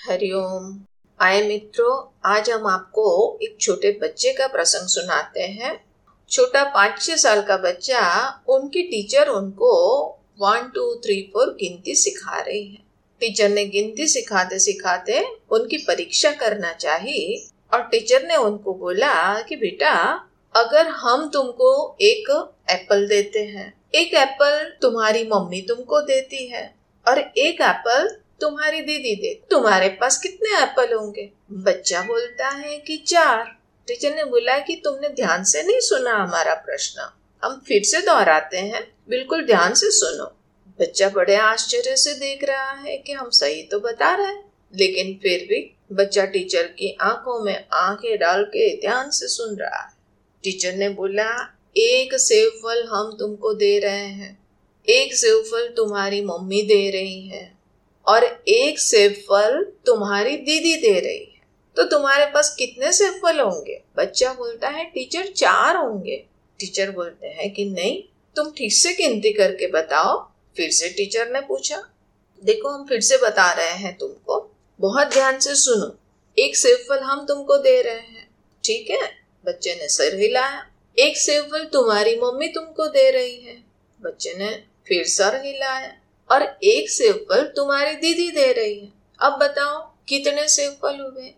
हरिओम आए मित्रों, आज हम आपको एक छोटे बच्चे का प्रसंग सुनाते हैं। छोटा पाँच छह साल का बच्चा, उनकी टीचर उनको वन टू थ्री फोर गिनती सिखा रही है। टीचर ने गिनती सिखाते सिखाते उनकी परीक्षा करना चाहिए और टीचर ने उनको बोला कि बेटा, अगर हम तुमको एक एप्पल देते हैं, एक एप्पल तुम्हारी मम्मी तुमको देती है और एक एप्पल तुम्हारी दीदी दे। तुम्हारे पास कितने एप्पल होंगे? बच्चा बोलता है कि चार। टीचर ने बोला कि तुमने ध्यान से नहीं सुना हमारा प्रश्न। हम फिर से दोहराते हैं। बिल्कुल ध्यान से सुनो। बच्चा बड़े आश्चर्य से देख रहा है कि हम सही तो बता रहे हैं, लेकिन फिर भी बच्चा टीचर की आँखों में आँखें डाल के ध्यान से सुन रहा है। टीचर ने बोला, एक सेव फल हम तुमको दे रहे हैं। एक सेव फल तुम्हारी मम्मी दे रही है। और एक सेब फल तुम्हारी दीदी दे रही है। तो तुम्हारे पास कितने सेब फल होंगे? बच्चा बोलता है, टीचर, चार होंगे। टीचर बोलते हैं कि, नहीं, तुम ठीक से गिनती करके बताओ। फिर से टीचर ने पूछा, देखो, हम फिर से बता रहे हैं तुमको, बहुत ध्यान से सुनो, एक सेब फल हम तुमको दे रहे हैं। ठीक है। बच्चे ने सिर हिलाया, एक सेब फल तुम्हारी मम्मी तुमको दे रही है। बच्चे ने फिर सर हिलाया और एक फल तुम्हारी दीदी दे रही है। अब बताओ, कितने सेब फल हुए?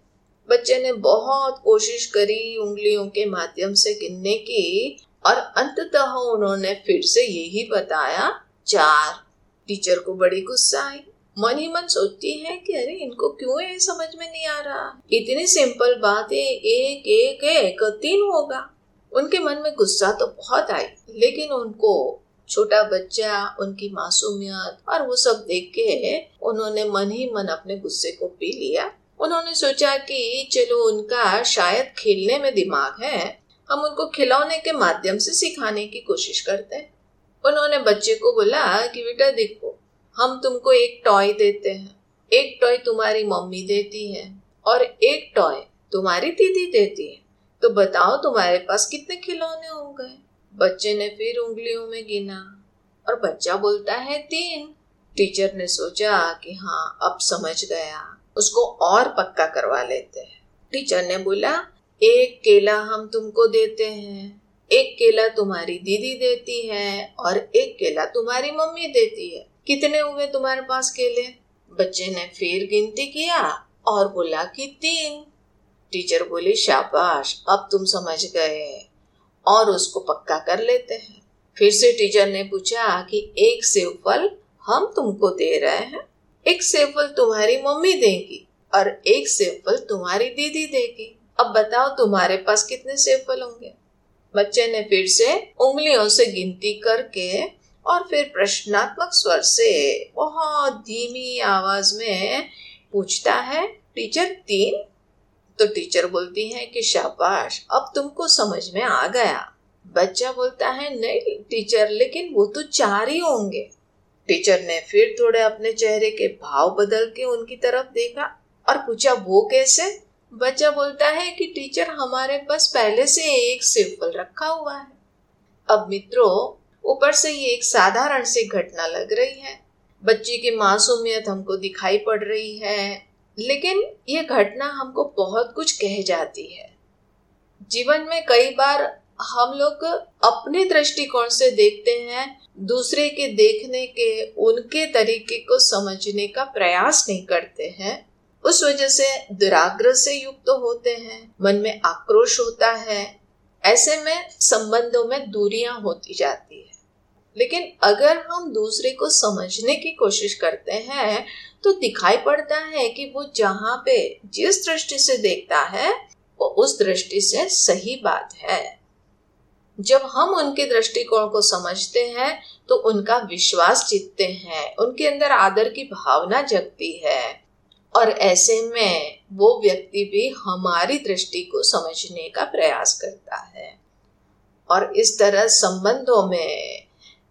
बच्चे ने बहुत कोशिश करी उंगलियों के माध्यम से गिनने की, और अंततः उन्होंने फिर से यही बताया, चार। टीचर को बड़ी गुस्सा आई। मन ही मन सोचती है कि अरे, इनको क्यों ये समझ में नहीं आ रहा? इतनी सिंपल बात है एक एक एक, तीन होगा। उनके मन में गुस्सा तो बहुत आई, लेकिन उनको छोटा बच्चा, उनकी मासूमियत और वो सब देख के उन्होंने मन ही मन अपने गुस्से को पी लिया। उन्होंने सोचा कि चलो उनका शायद खेलने में दिमाग है, हम उनको खिलौने के माध्यम से सिखाने की कोशिश करते हैं। उन्होंने बच्चे को बोला कि बेटा देखो, हम तुमको एक टॉय देते हैं, एक टॉय तुम्हारी मम्मी देती है और एक टॉय तुम्हारी दीदी देती है। तो बताओ तुम्हारे पास कितने खिलौने हो गए बच्चे ने फिर उंगलियों में गिना और बच्चा बोलता है, तीन। टीचर ने सोचा कि हाँ अब समझ गया, उसको और पक्का करवा लेते हैं। टीचर ने बोला, एक केला हम तुमको देते हैं, एक केला तुम्हारी दीदी देती है और एक केला तुम्हारी मम्मी देती है। कितने हुए तुम्हारे पास केले? बच्चे ने फिर गिनती किया और बोला कि तीन। टीचर बोली, शाबाश, अब तुम समझ गए। और उसको पक्का कर लेते हैं। फिर से टीचर ने पूछा कि एक सेव फल हम तुमको दे रहे हैं। एक सेव फल तुम्हारी मम्मी देगी और एक सेव फल तुम्हारी दीदी देगी। अब बताओ तुम्हारे पास कितने सेव फल होंगे? बच्चे ने फिर से उंगलियों से गिनती करके और फिर प्रश्नात्मक स्वर से बहुत धीमी आवाज़ में पूछता है टीचर तीन तो टीचर बोलती है कि, शाबाश, अब तुमको समझ में आ गया। बच्चा बोलता है, नहीं टीचर, लेकिन वो तो चार ही होंगे। टीचर ने फिर थोड़े अपने चेहरे के भाव बदल के उनकी तरफ़ देखा और पूछा, वो कैसे? बच्चा बोलता है कि, टीचर, हमारे पास पहले से एक सिंपल रखा हुआ है। अब मित्रों, ऊपर से ये एक साधारण सी घटना लग रही है। बच्चे की मासूमियत हमको दिखाई पड़ रही है। लेकिन ये घटना हमको बहुत कुछ कह जाती है। जीवन में कई बार हम लोग अपने दृष्टिकोण से देखते हैं, दूसरे के देखने के, उनके तरीके को समझने का प्रयास नहीं करते हैं। उस वजह से दुराग्रह से युक्त तो होते हैं, मन में आक्रोश होता है, ऐसे में संबंधों में दूरियाँ होती जाती है। लेकिन अगर हम दूसरे को समझने की कोशिश करते हैं तो दिखाई पड़ता है कि वो जहाँ पे जिस दृष्टि से देखता है, वो उस दृष्टि से सही बात है। जब हम उनके दृष्टिकोण को समझते हैं तो उनका विश्वास जीतते हैं, उनके अंदर आदर की भावना जगती है। और ऐसे में वो व्यक्ति भी हमारी दृष्टि को समझने का प्रयास करता है। और इस तरह संबंधों में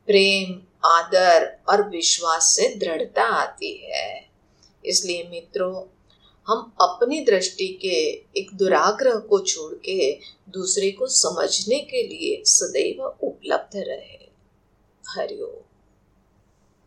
प्रेम, आदर और विश्वास से दृढ़ता आती है। इसलिए मित्रों, हम अपनी दृष्टि के एक दुराग्रह को छोड़ के दूसरे को समझने के लिए सदैव उपलब्ध रहे। हरिओम।